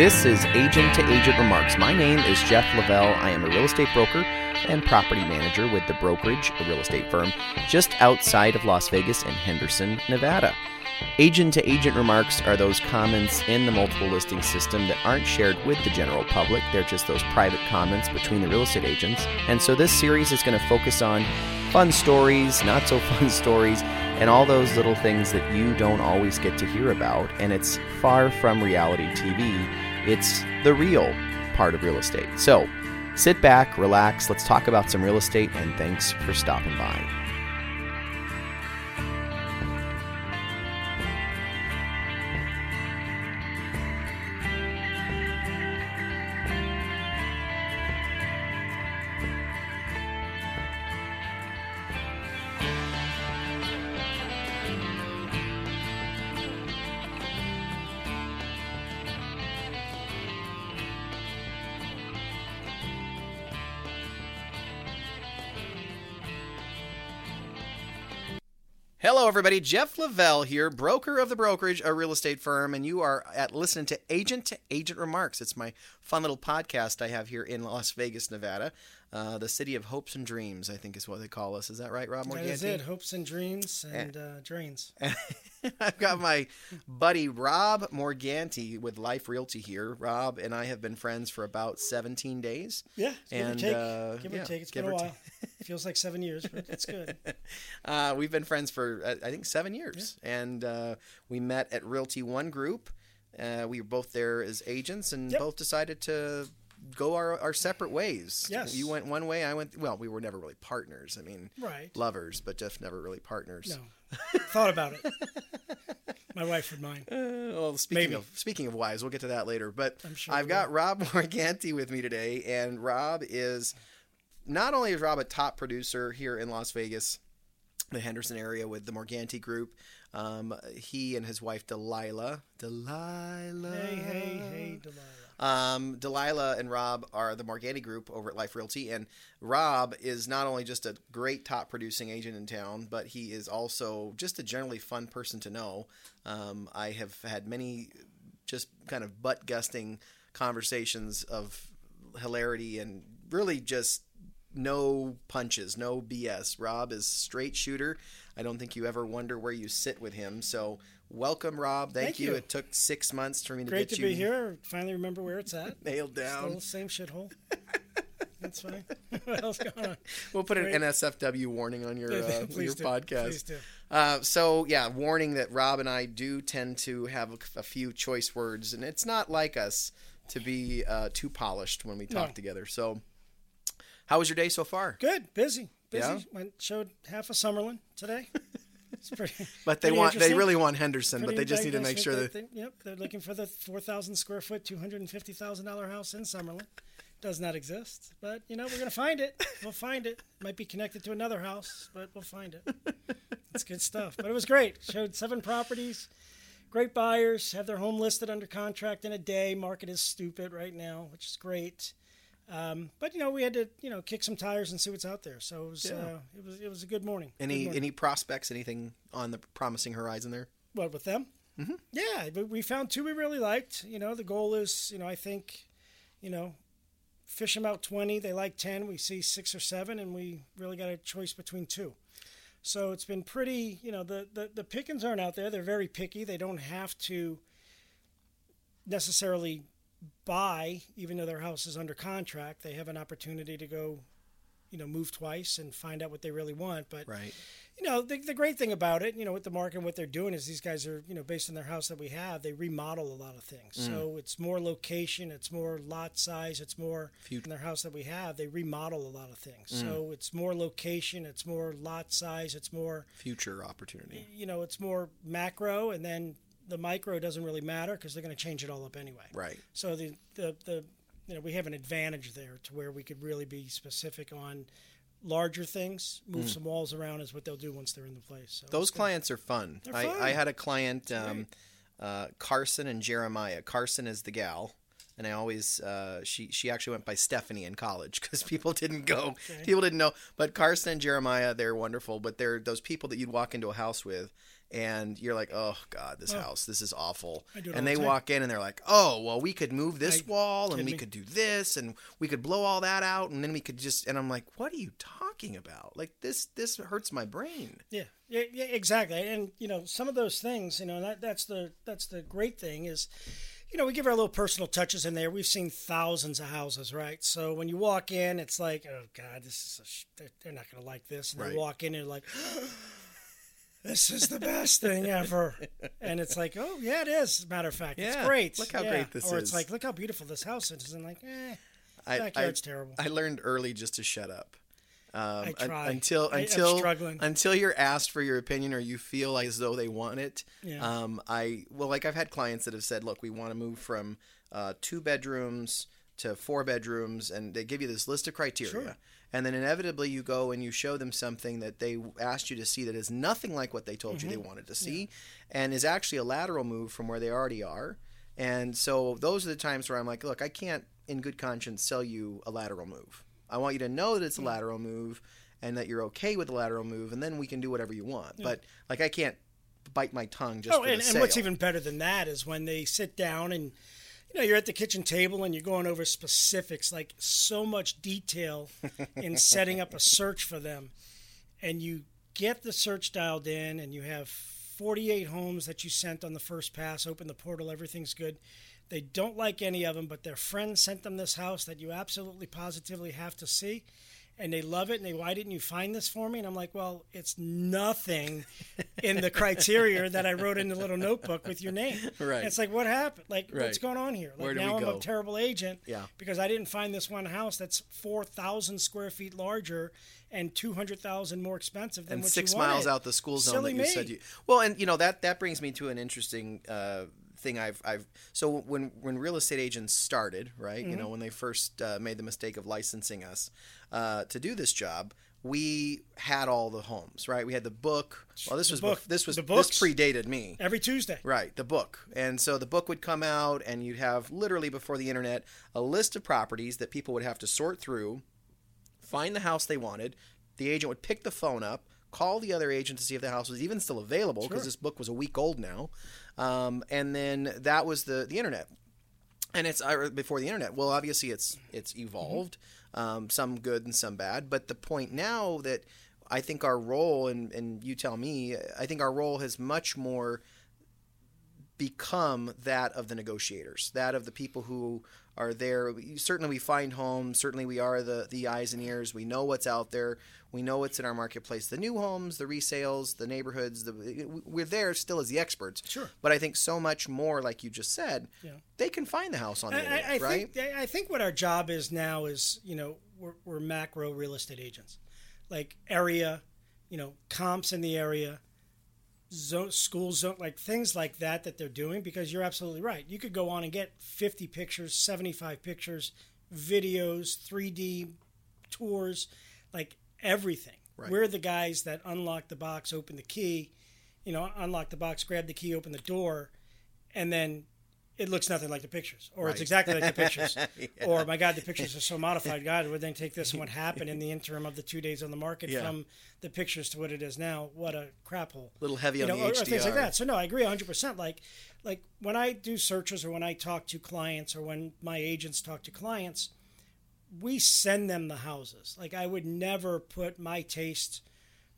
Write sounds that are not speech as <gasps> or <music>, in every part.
This is Agent to Agent Remarks. My name is Jeff Lavelle. I am a real estate broker and property manager with the brokerage, a real estate firm, just outside of Las Vegas in Henderson, Nevada. Agent to agent remarks are those comments in the multiple listing system that aren't shared with the general public. They're just those private comments between the real estate agents. And so this series is going to focus on fun stories, not so <laughs> fun stories, and all those little things that you don't always get to hear about. And it's far from reality TV, it's the real part of real estate. So sit back, relax, let's talk about some real estate, and thanks for stopping by. Hello, everybody. Jeff Lavelle here, broker of the brokerage, a real estate firm, and you are at listening to Agent to Agent Remarks. It's my fun little podcast I have here in Las Vegas, Nevada, uh, the city of hopes and dreams. I think is what they call us. Is that right, Rob Morganti? That is it. Hopes and dreams and uh, drains. <laughs> I've got my buddy Rob Morganti with Life Realty here. Rob and I have been friends for about 17 days. Yeah, give and or take. uh, give yeah, or take. It's give been a while. Feels like seven years, but it's good. <laughs> uh, we've been friends for uh, I think seven years, and uh, we met at Realty One Group. Uh, we were both there as agents, and Yep. both decided to go our, our separate ways. Yes. you went one way, I went. Well, we were never really partners. I mean, Right. lovers, but just never really partners. No. Thought about it. <laughs> My wife would mind. Uh, well, speaking Maybe. of speaking of wives, we'll get to that later. But I'm sure I've we got Rob <laughs> Morganti with me today, and Rob is not only is Rob a top producer here in Las Vegas, the Henderson area with the Morganti Group. Um, he and his wife Delilah, Delilah, Hey, hey, hey, Delilah. Um, Delilah and Rob are the Morganti Group over at Life Realty, and Rob is not only just a great top producing agent in town, but he is also just a generally fun person to know. Um, I have had many just kind of butt gusting conversations of hilarity and really just no punches, no BS. Rob is straight shooter. I don't think you ever wonder where you sit with him. So welcome, Rob. Thank, Thank you. you. It took six months for me to Great get to you Great to be here. Finally remember where it's at. nailed down. Still the same shithole. <laughs> That's fine. <laughs> what else going on? We'll put an NSFW warning on your <laughs> uh, your do. podcast. Please do. Uh, so yeah, warning that Rob and I do tend to have a, a few choice words, and it's not like us to be uh, too polished when we talk No. together. So, how was your day so far? Good. Busy. Busy. Yeah? Went showed half of Summerlin today. Pretty. <laughs> But they want they really want Henderson, but they just need to make sure that they- Yep, they're looking for the four thousand square foot, two hundred and fifty thousand dollar house in Summerlin. Does not exist, but you know we're gonna find it. We'll find it. Might be connected to another house, but we'll find it. It's good stuff. But it was great. Showed seven properties. Great buyers have their home listed under contract in a day. Market is stupid right now, which is great. Um, but you know we had to you know kick some tires and see what's out there. So it was Yeah. uh, it was it was a good morning. Good any morning. any prospects, anything on the promising horizon there. What with them? Mm-hmm. Yeah, but we found two we really liked. You know, the goal is, you know, I think, you know, fish them out twenty. They like ten. We see six or seven, and we really got a choice between two. So it's been pretty. You know, the the the pickings aren't out there. They're very picky. They don't have to necessarily buy, even though their house is under contract. They have an opportunity to go, you know, move twice and find out what they really want. But Right. you know, the, the great thing about it, you know, with the market and what they're doing is these guys are, you know, based on their house that we have, they remodel a lot of things. Mm. So it's more location, it's more lot size, it's more Fut- in their house that we have, they remodel a lot of things. Mm. So it's more location, it's more lot size, it's more, Future opportunity. you know, it's more macro, and then the micro doesn't really matter because they're going to change it all up anyway. Right. So the, the the you know we have an advantage there to where we could really be specific on larger things, move some walls around is what they'll do once they're in the place. So Those good. clients are fun. I. I had a client, um, uh, Carson and Jeremiah. Carson is the gal. and I always uh, she she actually went by Stephanie in college because people didn't go, Okay. people didn't know. But Carson and Jeremiah, they're wonderful, but they're those people that you'd walk into a house with. And you're like, oh God, this Oh. house, this is awful. I do it And they the walk in and they're like, oh, well, we could move this I- wall and we me? could do this and we could blow all that out and then we could just. And I'm like, what are you talking about? Like this, this hurts my brain. Yeah, yeah, yeah, exactly. And you know, some of those things, you know, that that's the that's the great thing is, you know, we give our little personal touches in there. We've seen thousands of houses, right? So when you walk in, it's like, oh God, this is a sh- they're, they're not going to like this. And Right. you walk in and like. <gasps> Oh, This is the best thing ever, and it's like, oh yeah, it is. Matter of fact, Yeah, it's great. look how Yeah. great this or is. Or it's like, look how beautiful this house is, and like, eh, I, backyard's I, terrible. I learned early just to shut up. Um, I un- try. until am until struggling. until you're asked for your opinion or you feel as though they want it. Yeah. Um, I well, like I've had clients that have said, "Look, we want to move from uh, two bedrooms to four bedrooms," and they give you this list of criteria. Sure. And then inevitably you go and you show them something that they asked you to see that is nothing like what they told you they Mm-hmm. wanted to see, and is actually a lateral move from where they already are. And so those are the times where I'm like, look, I can't, in good conscience, sell you a lateral move. I want you to know that it's a lateral move and that you're okay with the lateral move, and then we can do whatever you want. But like, I can't bite my tongue just Oh, and, and what's even better than that is when they sit down and you know you're at the kitchen table and you're going over specifics, like so much detail in <laughs> setting up a search for them, and you get the search dialed in, and you have 48 homes that you sent on the first pass. Open the portal, everything's good. They don't like any of them, but their friend sent them this house that you absolutely positively have to see. And they love it, and they why didn't you find this for me? And I'm like, well, it's nothing in the criteria that I wrote in the little notebook with your name. Right. It's like, what happened? Like, what's going on here? Like, now I'm go? a terrible agent Yeah. because I didn't find this one house that's 4,000 square feet larger and 200,000 more expensive than what you wanted and what six you miles wanted. out the school zone Silly that you me. said you well and you know that that brings me to an interesting uh, thing I've I've so when when real estate agents started right you know Mm-hmm. when they first uh, made the mistake of licensing us uh, to do this job we had all the homes right we had the book well this The was book. bef- this was The this predated me Every Tuesday. Right, the book. And so the book would come out, and you'd have literally before the internet a list of properties that people would have to sort through, find the house they wanted. The agent would pick the phone up, call the other agent to see if the house was even still available because Sure. this book was a week old now. Um, and then that was the, the internet. And it's uh, before the internet. Well, obviously it's it's evolved, um, some good and some bad. But the point now that I think our role, and, and you tell me, I think our role has much more become that of the negotiators, that of the people who are there. Certainly, we find homes. Certainly, we are the the eyes and ears. We know what's out there. We know what's in our marketplace. The new homes, the resales, the neighborhoods. The we're there still as the experts. Sure. But I think so much more, like you just said, Yeah. they can find the house on the I, internet, I, I right? think I think what our job is now is you know we're, we're macro real estate agents, like area, you know comps in the area, zone, school zone, like things like that that they're doing. Because you're absolutely right. You could go on and get 50 pictures, 75 pictures, videos, 3D tours, like everything. Right. We're the guys that unlock the box, open the key, you know, unlock the box, grab the key, open the door, and then it looks nothing like the pictures, or it's exactly like the pictures, <laughs> Yeah. or my God, the pictures are so modified. God, would then take this and what happened in the interim of the two days on the market Yeah. from the pictures to what it is now? What a crap hole. A little heavy You on know, the or, or things like that. So no, I agree 100. percent Like, like when I do searches or when I talk to clients or when my agents talk to clients, we send them the houses. Like I would never put my taste,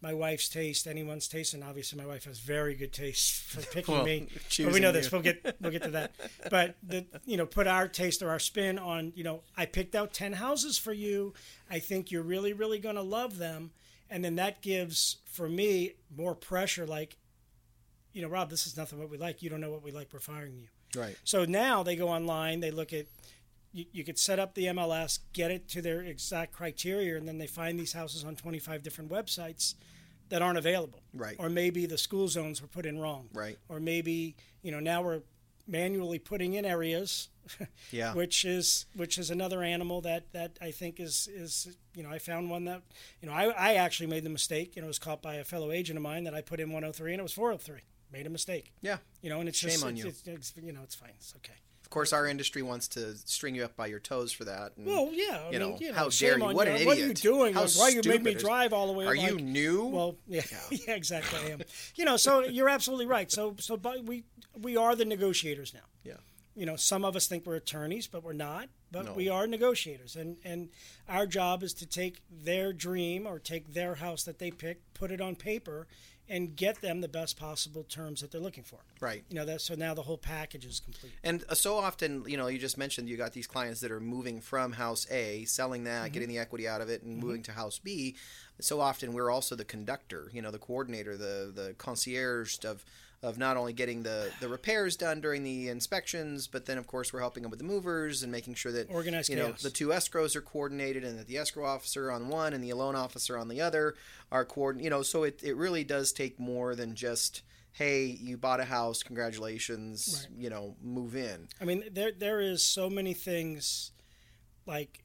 my wife's taste, anyone's taste, and obviously my wife has very good taste <laughs> for picking Well, me. <laughs> But we know you. this. We'll get we'll get to that. <laughs> But the you know put our taste or our spin on you know I picked out ten houses for you. I think you're really really going to love them, and then that gives for me more pressure. Like, you know, Rob, this is nothing what we like. You don't know what we like. We're firing you. right. So now they go online, they look at, you, you could set up the MLS, get it to their exact criteria, and then they find these houses on 25 different websites that aren't available. Right. Or maybe the school zones were put in wrong. Right. Or maybe, you know, now we're manually putting in areas. <laughs> Yeah. Which is which is another animal that, that I think is is you know I found one that you know I, I actually made the mistake you know it was caught by a fellow agent of mine that I put in 103 and it was 403 made a mistake Yeah. you know, and it's Shame just on it's, you. It's, it's, you know, it's fine. It's okay. Of course, our industry wants to string you up by your toes for that. and, Well, yeah. I you mean, know, you know, how dare you? What an What are you doing? How Like, why you make me drive all the way? Are you new? Well, <laughs> yeah, yeah, exactly. I am. You know, so you're absolutely right. So, so, but we we are the negotiators now. yeah. You know, some of us think we're attorneys, but we're not. But No. we are negotiators, and and our job is to take their dream or take their house that they pick, put it on paper, and get them the best possible terms that they're looking for. Right. You know, that so now the whole package is complete. And uh, so often, you know, you just mentioned you got these clients that are moving from house A, selling that, Mm-hmm. getting the equity out of it, and moving to house B. So often, we're also the conductor, you know, the coordinator, the the concierge of of not only getting the the repairs done during the inspections, but then of course we're helping them with the movers and making sure that Organized you know chaos. the two escrows are coordinated and that the escrow officer on one and the loan officer on the other are coordinated. You know, so it it really does take more than just. Hey, you bought a house. Congratulations. Right. You know, move in. I mean, there there is so many things like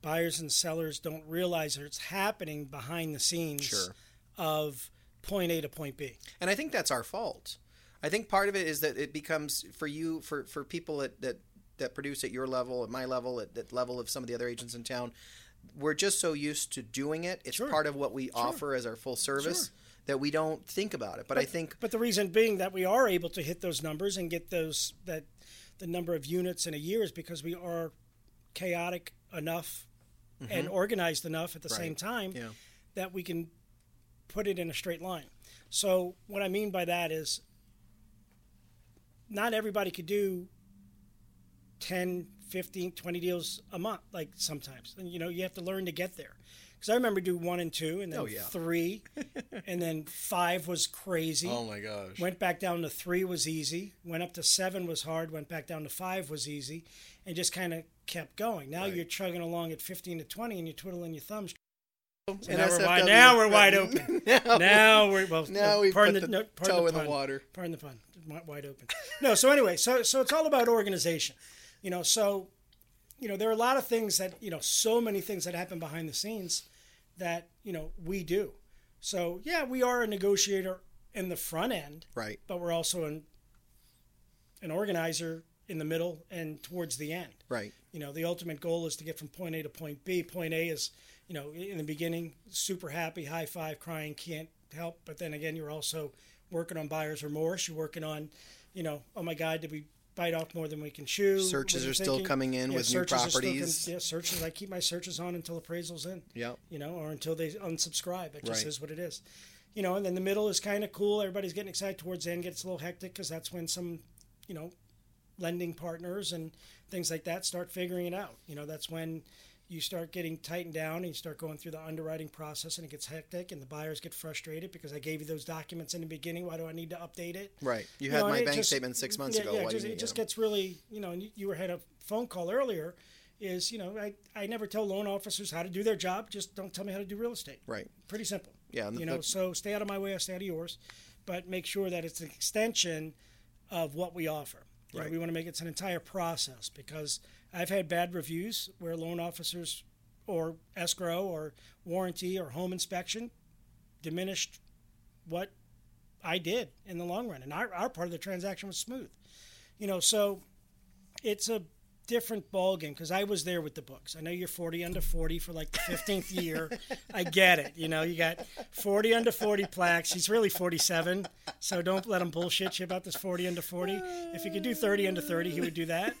buyers and sellers don't realize that it's happening behind the scenes Sure. of point A to point B. and I think that's our fault. I think part of it is that it becomes for you for for people that that, that produce at your level, at my level, at that level of some of the other agents in town. We're just so used to doing it. It's Sure. part of what we offer as our full service that we don't think about it. But, I think But the reason being that we are able to hit those numbers and get those that the number of units in a year is because we are chaotic enough and organized enough at the same Mm-hmm. Time Yeah. that we can put it in a straight line. So what I mean by that is not everybody could do 10, 15, 20 deals a month like sometimes. And you know, you have to learn to get there. Cuz I remember do 1 and 2 and then Oh, yeah. 3 <laughs> and then 5 was crazy. Oh my gosh. Went back down to 3 was easy, went up to 7 was hard, went back down to 5 was easy and just kind of kept going. Now Right. you're chugging along at 15 to 20 and you're twiddling your thumbs And now we're wide- now we're wide open. <laughs> now, now we're well. now we've put the, the, no, toe the in the water. Pardon the pun. Wide open. No. So anyway, so so it's all about organization. You know, so you know there are a lot of things that you know, so many things that happen behind the scenes that you know we do. So yeah, we are a negotiator in the front end, Right. but we're also an an organizer in the middle and towards the end. Right. You know, the ultimate goal is to get from point A to point B. Point A is, you know, in the beginning, super happy, high five, crying, can't help. But then again, you're also working on buyer's remorse. You're working on, you know, oh my God, did we bite off more than we can chew? Searches are still coming in with new searches are still con- properties. yeah, searches. I keep my searches on until appraisal's in Yep. you know, or until they unsubscribe. It just Right. is what it is. You know, and then the middle is kind of cool. Everybody's getting excited towards the end. Gets a little hectic because that's when some, you know, lending partners and things like that start figuring it out. You know, that's when you start getting tightened down and you start going through the underwriting process and it gets hectic and the buyers get frustrated because I gave you those documents in the beginning. Why do I need to update it? Right. You You had know, my bank just- statement six months yeah, ago. Yeah, it just, it just them? gets really, you know, and you, were had a phone call earlier. Is you know, I, I never tell loan officers how to do their job. Just don't tell me how to do real estate. Right. Pretty simple. Yeah, You know, the- so stay out of my way. I stay out of yours, but make sure that it's an extension of what we offer. You know, Right. we want to make it an entire process because I've had bad reviews where loan officers or escrow or warranty or home inspection diminished what I did in the long run. And our, our part of the transaction was smooth. You know, so it's a different ball game because I was there with the books. I know you're 40 under 40 for like the 15th <laughs> year. I get it. You know, you got 40 under 40 plaques. He's really 47, so don't let him bullshit you about this 40 under 40. If he could do 30 under 30, he would do that.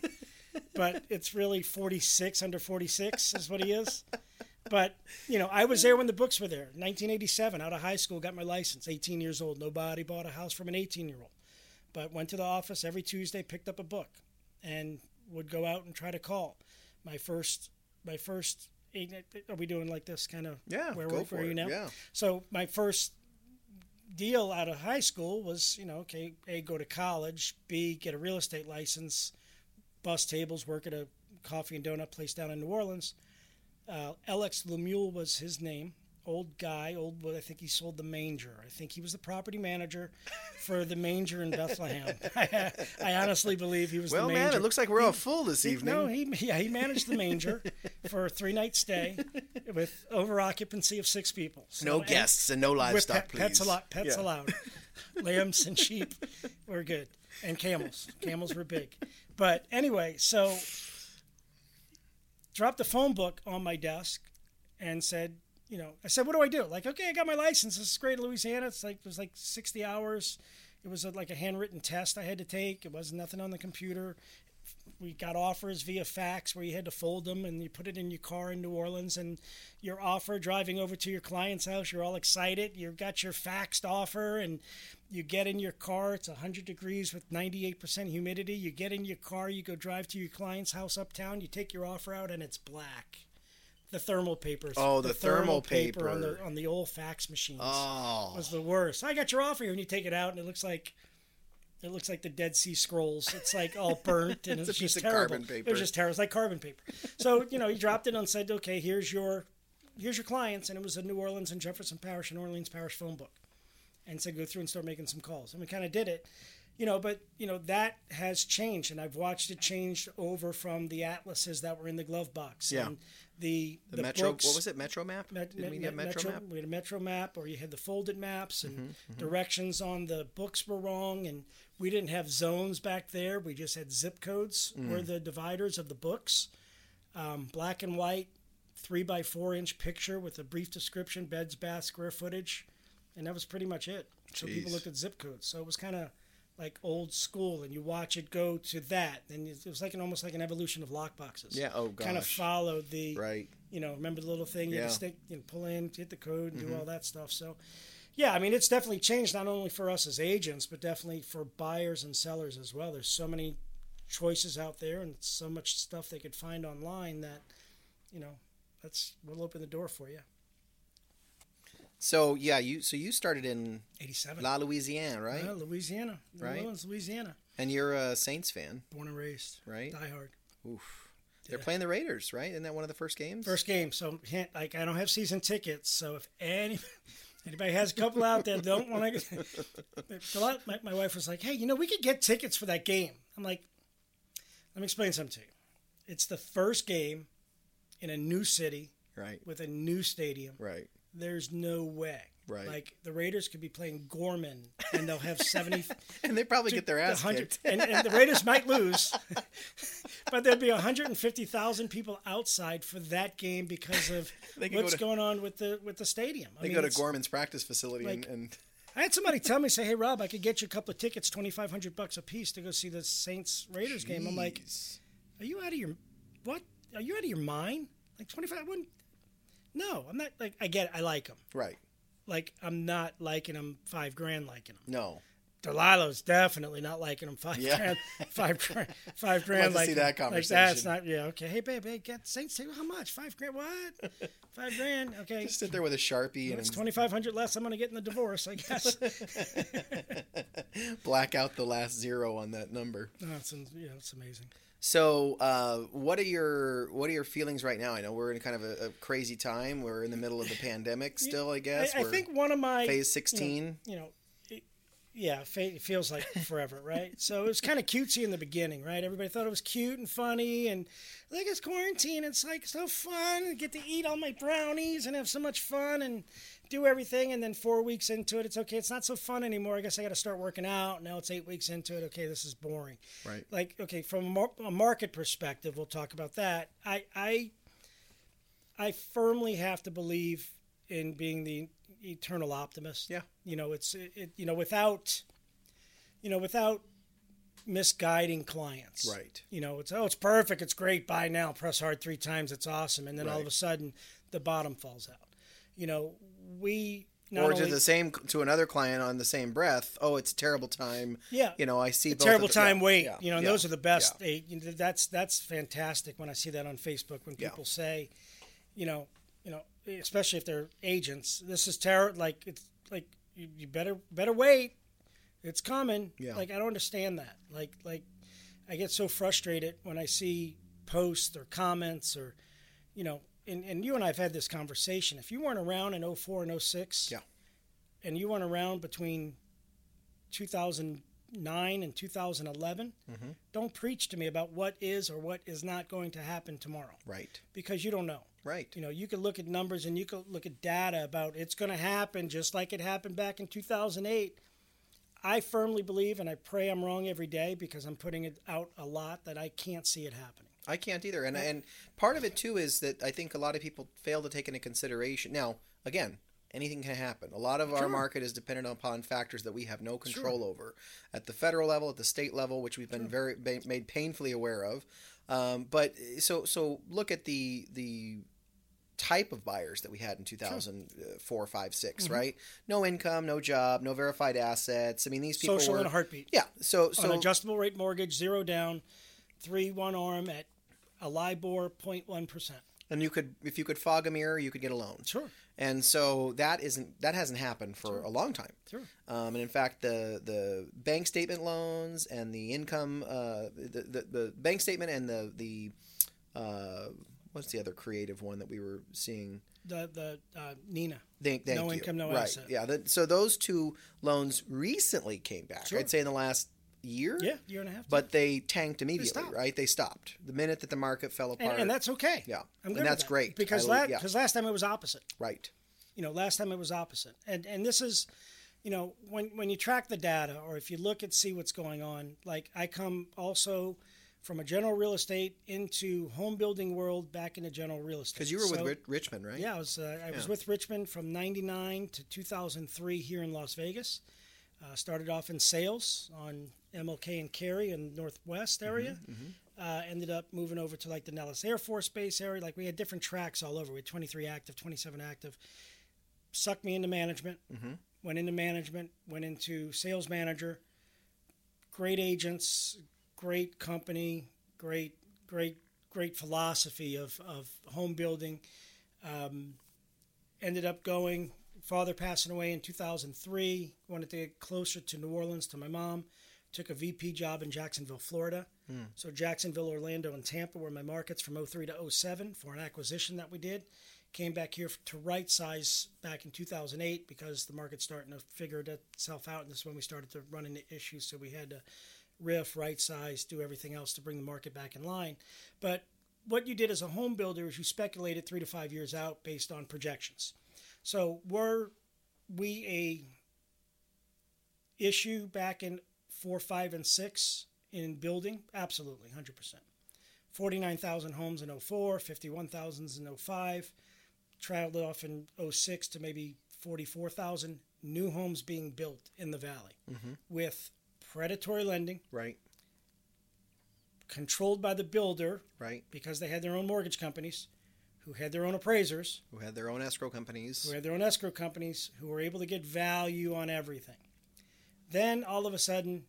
But it's really 46 under 46 is what he is. But you know, I was there when the books were there. 1987, out of high school, got my license. 18 years old. Nobody bought a house from an 18 year old. But went to the office every Tuesday, picked up a book, and would go out and try to call. My first, my first. Are we doing like this kind of? Yeah, Where, go for you now? yeah. So my first deal out of high school was, you know, okay, a go to college, b get a real estate license, bus tables, work at a coffee and donut place down in New Orleans. Uh, Alex Lemuel was his name. Old guy, old. I think he sold the manger. I think he was the property manager for the manger in Bethlehem. I, <laughs> I honestly believe he was Well, the manger. man, it looks like we're all full this He- evening. No, he yeah he managed the manger for a three night stay with over occupancy of six people. So- no and- guests and no livestock, pet- pets please. allowed. Pets Yeah. allowed. <laughs> Lambs and sheep were good, and camels. Camels were big. But anyway, so dropped the phone book on my desk and said, you know, I said, what do I do? Like, okay, I got my license. This is great, Louisiana. It's like it was like 60 hours. It was a, like a handwritten test I had to take. It wasn't nothing on the computer. We got offers via fax where you had to fold them and you put it in your car in New Orleans and your offer driving over to your client's house. You're all excited. You've got your faxed offer and you get in your car. It's 100 degrees with 98% humidity. You get in your car. You go drive to your client's house uptown. You take your offer out and it's black. The thermal paper. Oh, the thermal on paper. the on the old fax machines Oh, was the worst. I got your offer here, and you take it out, and it looks like it looks like the Dead Sea Scrolls. It's like all burnt, and <laughs> It's it's, a piece just of terrible. carbon It paper. was just terrible. It's like carbon paper. So you know, he dropped it and said, "Okay, here's your here's your clients," and it was a New Orleans and Jefferson Parish and Orleans Parish phone book, and said, "Go through and start making some calls." And we kind of did it. You know, but you know that has changed, and I've watched it change over from the atlases that were in the glove box. Yeah. And the the, Metro. books, What was it? Metro Map. Met, Did we met- get met- Metro, Map? We had a Metro map, or you had the folded maps, and Mm-hmm, directions on the books were wrong, and we didn't have zones back there. We just had zip codes Mm. were the dividers of the books. Um, black and white, three by four inch picture with a brief description, beds, bath, square footage, and that was pretty much it. So people looked at zip codes. So it was kind of like old school, and you watch it go to that, and it was like an almost like an evolution of lockboxes. Yeah. Oh Kind of followed the Right. you know, remember the little thing you Yeah. Mm-hmm. to stick, you know, pull in, hit the code, and do all that stuff. So, yeah, I mean, it's definitely changed not only for us as agents, but definitely for buyers and sellers as well. There's so many choices out there, and so much stuff they could find online that, you know, that's will open the door for you. So yeah, you so you started in 87, La Louisiana, right? Yeah, Louisiana, New Right. Orleans, Louisiana, And you're a Saints fan, born and raised, right? die hard. Oof. They're Yeah. playing the Raiders, right? Isn't that one of the first games? First game, so like I don't have season tickets. So if any anybody has a couple out there, don't want to. <laughs> my, my wife was like, "Hey, you know, we could get tickets for that game." I'm like, "Let me explain something to you. It's the first game in a new city Right. with a new stadium. Right. There's no way." Right. Like the Raiders could be playing Gorman, and they'll have seventy. <laughs> And they probably get their ass kicked. and, and the Raiders might lose, <laughs> but there'd be 150,000 people outside for that game because of <laughs> could go what's to- going on with the with the stadium. I They mean, go to Gorman's practice facility and, like- and I had somebody tell me, say, "Hey, Rob, I could get you a couple of tickets, 2,500 bucks a piece, to go see the Saints Raiders game." I'm like, "Are you out of your what? Are you out of your mind? Like 25? I wouldn't. No, I'm not. Like I get, it, I like them. right. Like I'm not liking them five grand, liking them. No. Delilah's definitely not liking them five Yeah. grand, five grand, <laughs> five grand. like to see that Like that's conversation. not yeah. Okay, hey babe, hey, get Saints. Say how much? Five grand? What? <laughs> Five grand? Okay, Just sit there with a sharpie it's and twenty five hundred less. I'm gonna get in the divorce, I guess. <laughs> black out the last zero on that number. it's yeah, it's amazing. So, uh, what are your what are your feelings right now? I know we're in kind of a, a crazy time. We're in the middle of the pandemic still. I guess I, I think one of my phase sixteen. You know, it, yeah, it feels like <laughs> forever, right? So it was kind of cutesy in the beginning, right? Everybody thought it was cute and funny, and like it's quarantine. It's like so fun. I get to eat all my brownies and have so much fun and do everything. And then four weeks into it, it's okay. It's not so fun anymore. I guess I got to start working out. Now it's eight weeks into it. Okay, this is boring. Right. Like okay, from a, market perspective, we'll talk about that. I I I firmly have to believe in being the eternal optimist. Yeah. You know, it's it, it you know without you know without misguiding clients. Right. You know, it's oh it's perfect, it's great, buy now, press hard 3 times, it's awesome and then all of a sudden the bottom falls out. You know, we Or only, to the same to another client on the same breath. Oh, it's a terrible time. Yeah. You know, I see terrible the- yeah, time wait yeah, you know and yeah, those are the best they, you know, that's that's fantastic when i see that on facebook when people say you know you know especially if they're agents this is terrible like it's like you, you better better wait it's coming Yeah. like i don't understand that like like i get so frustrated when i see posts or comments or you know and, and you and i've had this conversation if you weren't around in 04 and 06 Yeah. and you weren't around between 2009 and 2011, Mm-hmm. don't preach to me about what is or what is not going to happen tomorrow Right. because you don't know. Right. You know, you could look at numbers and you could look at data about it's going to happen just like it happened back in 2008. I firmly believe, and I pray I'm wrong every day because I'm putting it out a lot that I can't see it happening. I can't either, and and part of it too is that I think a lot of people fail to take into consideration. Now, again, anything can happen. A lot of our Sure. market is dependent upon factors that we have no control over at the federal level, at the state level, which we've been very ba- made painfully aware of. Um, but so so look at the the type of buyers that we had in 2004 5 6 Mm-hmm. right no income no job no verified assets i mean these people Social were in a heartbeat. yeah so so adjustable rate mortgage, zero down, three one arm at a LIBOR 0.1 percent. and you could if you could fog a mirror you could get a loan Sure, and so that isn't that hasn't happened for a long time sure. um, and in fact the the bank statement loans and the income uh, the, the the bank statement and the the uh, what's the other creative one that we were seeing The the uh, Nina. Thank, thank No you. income, no right. asset. Yeah. The, so those two loans recently came back. Sure. I'd say in the last year. Yeah, year and a half. But they tanked immediately, stopped. right? They stopped the minute that the market fell apart. and, and that's okay. Yeah. And with that's that. great. because la- yeah. last time it was opposite. right. You know, last time it was opposite, and and this is, you know, when when you track the data or if you look and see what's going on, like I come also from a general real estate into home building world back into general real estate. Because you were with So- Ri- Richmond, right? Yeah, I was uh, I was with Richmond from '99 to 2003 here in Las Vegas. Uh, started off in sales on MLK and Carey in Northwest Mm-hmm, area. Uh, ended up moving over to like the Nellis Air Force Base area. Like we had different tracks all over. We had 23 active, 27 active. Sucked me into management. Mm-hmm. Went into management. Went into sales manager. Great agents, great company, great, great, great philosophy of, of home building. Um, ended up going, father passing away in 2003. Wanted to get closer to New Orleans to my mom. Took a VP job in Jacksonville, Florida. Hmm. So Jacksonville, Orlando, and Tampa were my markets from 03 to 07 for an acquisition that we did. Came back here to right size back in 2008 because the market's starting to figure itself out, and this is when we started to run into issues. So we had to riff, right size, do everything else to bring the market back in line. But what you did as a home builder is you speculated three to five years out based on projections. So were we a issue back in four, five, and six in building? Absolutely, hundred percent. Forty-nine thousand homes in 04, 51,000 in 05, trailed off in 06 to maybe forty-four thousand new homes being built in the valley mm-hmm. with predatory lending Right. controlled by the builder Right. because they had their own mortgage companies who had their own appraisers Who had their own escrow companies. who had their own escrow companies who were able to get value on everything. Then all of a sudden,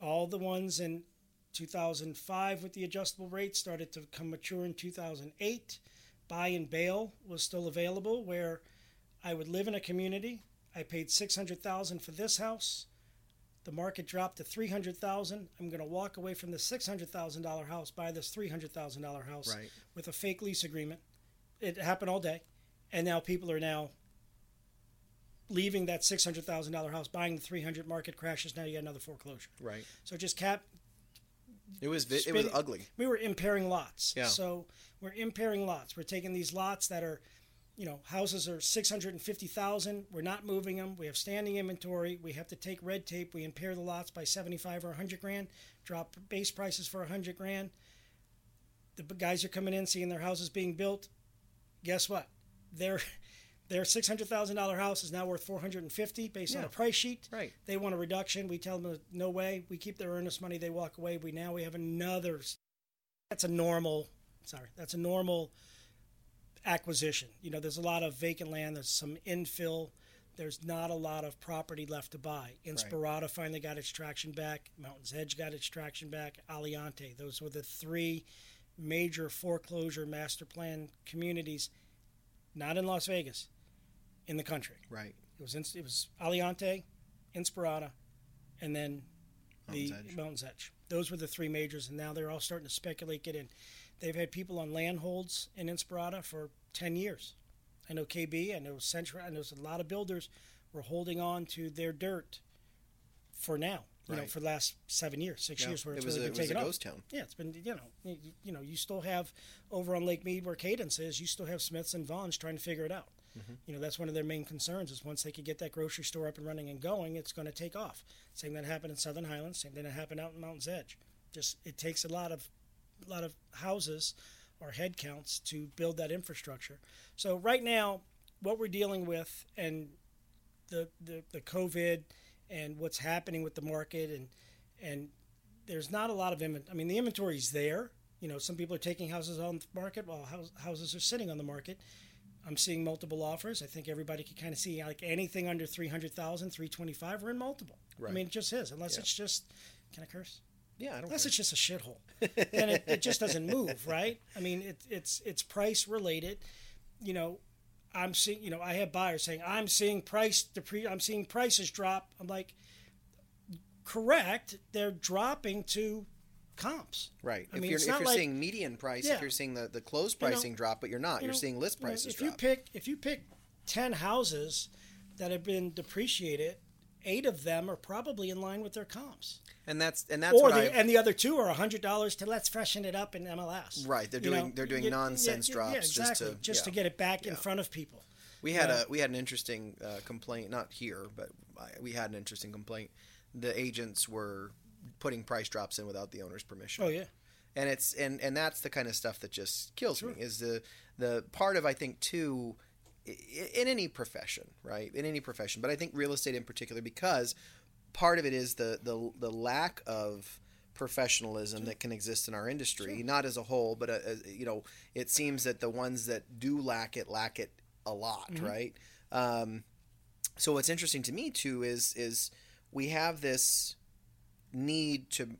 all the ones in 2005 with the adjustable rate started to come mature in 2008. Buy and bail was still available, where I would live in a community. I paid 600,000 for this house. The market dropped to 300,000. I'm going to walk away from the $600,000 house, buy this $300,000 house Right. with a fake lease agreement. It happened all day and now people are now leaving that six hundred thousand dollar house, buying the three hundred market crashes. Now you got another foreclosure. Right. So just cap. It was vi- it was ugly. We were impairing lots. Yeah. So we're impairing lots. We're taking these lots that are, you know, houses are six hundred and fifty thousand. We're not moving them. We have standing inventory. We have to take red tape. We impair the lots by seventy five or hundred grand. Drop base prices for hundred grand. The guys are coming in, seeing their houses being built. Guess what? Their their six hundred thousand dollar house is now worth four hundred and fifty based on Yeah. a price sheet. Right. They want a reduction. We tell them uh, no way. We keep their earnest money. They walk away. We now we have another. That's a normal. Sorry, that's a normal acquisition. You know, there's a lot of vacant land. There's some infill. There's not a lot of property left to buy. Inspirada finally got its traction back. Mountain's Edge got its traction back. Aliante. Those were the three major foreclosure master plan communities, not in Las Vegas, in the country. Right. It was it was Aliante, Inspirada, and then the Mountain's Edge. Mountain's Edge. Those were the three majors, and now they're all starting to speculate, get in. They've had people on land holds in Inspirada for ten years. I know KB, I know Central, I know a lot of builders were holding on to their dirt for now. You know, for the last seven years, six Yeah. years, where It it's was really a, been it taken off. town. Yeah, it's been you know you, you know you still have over on Lake Mead where Cadence is, you still have Smiths and Vons trying to figure it out. Mm-hmm. You know, that's one of their main concerns is once they could get that grocery store up and running and going, it's going to take off. Same thing that happened in Southern Highlands. Same thing that happened out in Mountain's Edge. Just it takes a lot of, a lot of houses or head counts to build that infrastructure. So right now, what we're dealing with and the the, the COVID and what's happening with the market and and there's not a lot of inventory. I mean, the inventory's there. You know, some people are taking houses on the market while house, houses are sitting on the market. I'm seeing multiple offers. I think everybody can kind of see like anything under 300,000, 325, we're in multiple. Right. I mean, it just is, unless Yeah. it's just, can I curse? Yeah, I don't. Unless care. it's just a shithole, <laughs> and it, it just doesn't move, right? I mean, it, it's it's price related. You know, I'm seeing, you know, I have buyers saying I'm seeing price depre- I'm seeing prices drop. I'm like, correct, they're dropping to comps. Right. I if mean, you're if you're like- seeing median price, Yeah. if you're seeing the, the closed You know- pricing drop, but you're not. You You're know, seeing list you know, prices if drop. you pick if you pick ten houses that have been depreciated, eight of them are probably in line with their comps. and that's and that's or what the, I and the other two are hundred dollars to let's freshen it up in MLS. Right, they're You doing- they're doing yeah, nonsense yeah, drops yeah, just to- just to get it back in front of people. we had Yeah. a we had an interesting uh, complaint not here, but we had an interesting complaint. The agents were putting price drops in without the owner's permission. Oh yeah, and it's and and that's the kind of stuff that just kills Sure. me is the the part of i think too in any profession right? In any profession but i think real estate in particular because part of it is the the, the lack of professionalism that can exist in our industry not as a whole but uh uh you know it seems that the ones that do lack it lack it a lot right? Um, so what's interesting to me too is is we have this need to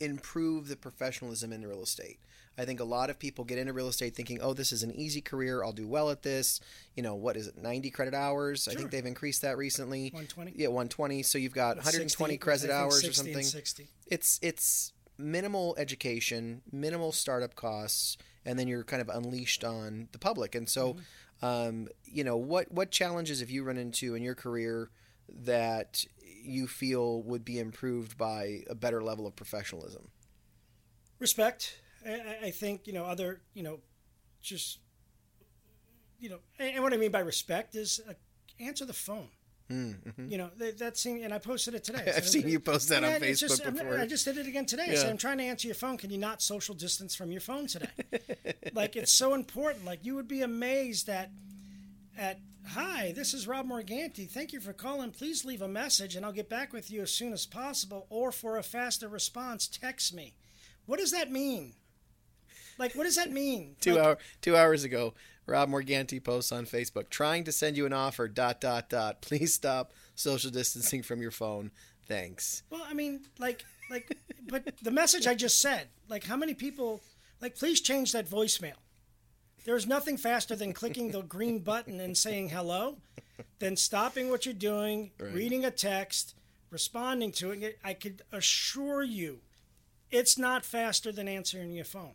improve the professionalism in real estate. I think a lot of people get into real estate thinking, "Oh, this is an easy career. I'll do well at this." You know, what is it? 90 credit hours. I think they've increased that recently. 120. Yeah, 120. So you've got 120 60, credit hours or 60 something. Sixty. It's it's minimal education, minimal startup costs, and then you're kind of unleashed on the public. And so, Mm-hmm. um, you know, what what challenges have you run into in your career that you feel would be improved by a better level of professionalism? respect. I- think you know other you know, just you know, and, and what I mean by respect is uh, answer the phone. Mm-hmm. You know that, that scene, and I posted it today. I <laughs> I've seen you post that on Facebook just, before. I just did it again today. I Yeah. said, I'm trying to answer your phone. Can you not social distance from your phone today? <laughs> like it's so important. Like you would be amazed at at hi, this is Rob Morganti. Thank you for calling. Please leave a message, and I'll get back with you as soon as possible. Or for a faster response, text me. What does that mean? Like, what does that mean? <laughs> two Like, hour two hours ago, Rob Morganti posts on Facebook trying to send you an offer. Dot dot dot. <laughs> Please stop social distancing from your phone. Thanks. Well, I mean, like, like, but the message I just said, like, how many people, like, please change that voicemail. There's nothing faster than clicking the <laughs> green button and saying hello, than stopping what you're doing, Right. reading a text, responding to it. I could assure you, it's not faster than answering your phone.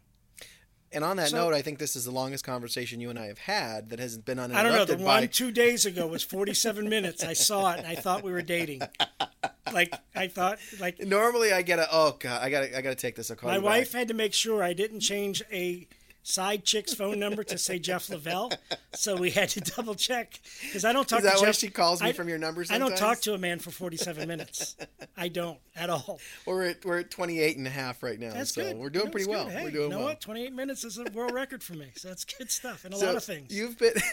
And on that So- note, I think this is the longest conversation you and I have had that hasn't been on another. I uninterrupted don't know. The by. one two days ago was 47 minutes. I saw it and I thought we were dating. Like I thought, like Normally, I get a oh god, I gotta I gotta take this. Call My you back." wife had to make sure I didn't change a side chick's phone number to say Jeff Lavelle, so we had to double check because I don't talk Is that to why Jeff. she calls me I- from your number I don't talk to a man for 47 minutes. I don't at all. We're at we're at 28 and a half right now, That's so good. we're doing No, pretty well. Hey, we're doing you know well. what? 28 minutes is a world record for me, so that's good stuff and a So lot of things. You've been. <laughs>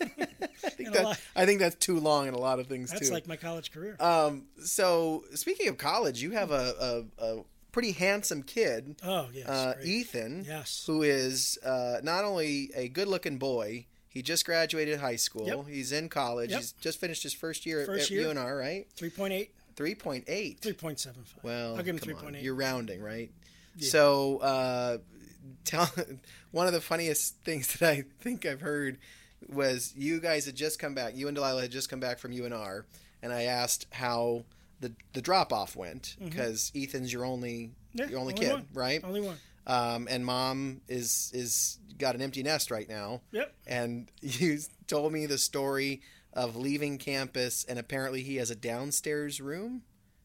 <laughs> I think that lot- I think that's too long in a lot of things that's too. like my college career. Um, so speaking of college, you have a, a, a pretty handsome kid, oh yes, uh. Ethan, Yes. who is uh, not only a good-looking boy. He just graduated high school. Yep. He's in college. Yep. He's just finished his first year First at, year. UNR, right? 3.8, Three point eight. 3.75. Well, I'll give him come on. 3.8. You're rounding, right? So, uh, tell <laughs> one of the funniest things that I think I've heard was you guys had just come back. You and Delilah had just come back from UNR, and I asked how the the drop off went because Ethan's your only Mm-hmm. Yeah, your only, only kid, one. right? Only one. Um, and mom is is got an empty nest right now. Yep. And <laughs> you told me the story of leaving campus, and apparently he has a downstairs room.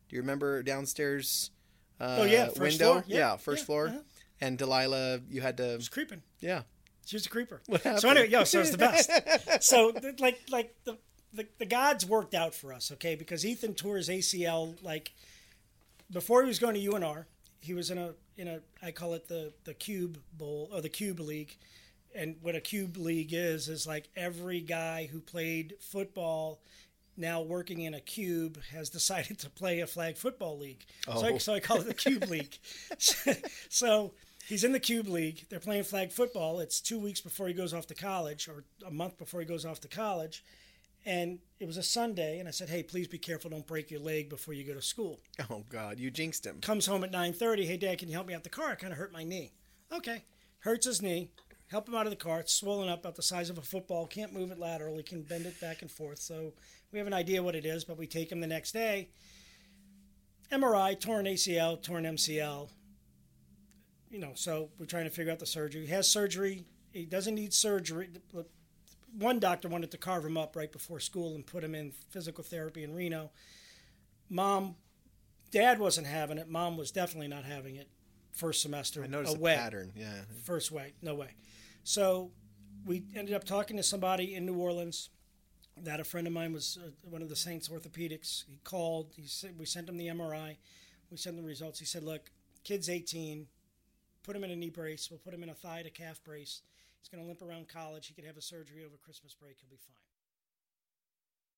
Do you remember downstairs? Uh, Oh, yeah, first window. floor. Yeah, Yeah, first yeah, floor. uh-huh. And Delilah, you had to. It's creeping. Yeah. She was a creeper. What So anyway, yo, so it's the best. <laughs> so like like the, the the gods worked out for us, okay? Because Ethan tore his ACL like before he was going to UNR. He was in a in a I call it the the Cube Bowl or the Cube League. And what a Cube League is is like every guy who played football now working in a cube has decided <laughs> to play a flag football league. So, I, Oh. so I call it the Cube League. <laughs> <laughs> so he's in the Cube League. They're playing flag football. It's two weeks before he goes off to college, or a month before he goes off to college. And it was a Sunday, and I said, "Hey, please be careful. Don't break your leg before you go to school." Oh God, you jinxed him. Comes home at 9:30. Hey, Dad, can you help me out the car? I kind of hurt my knee. Okay, hurts his knee. Help him out of the car. It's swollen up about the size of a football. Can't move it laterally. Can bend it back and forth. So we have an idea what it is, but we take him the next day. MRI, torn ACL, torn MCL. You know, so we're trying to figure out the surgery. He has surgery. He doesn't need surgery. One doctor wanted to carve him up right before school and put him in physical therapy in Reno. Mom, dad wasn't having it. Mom was definitely not having it. First semester I noticed away a pattern. Yeah. first way, no way. So we ended up talking to somebody in New Orleans. That a friend of mine was uh, one of the Saints orthopedics. He called. He said we sent him the MRI. We sent him the results. He said, "Look, kid's 18. Put him in a knee brace. We'll put him in a thigh to calf brace. He's going to limp around college. He could have a surgery over Christmas break. He'll be fine."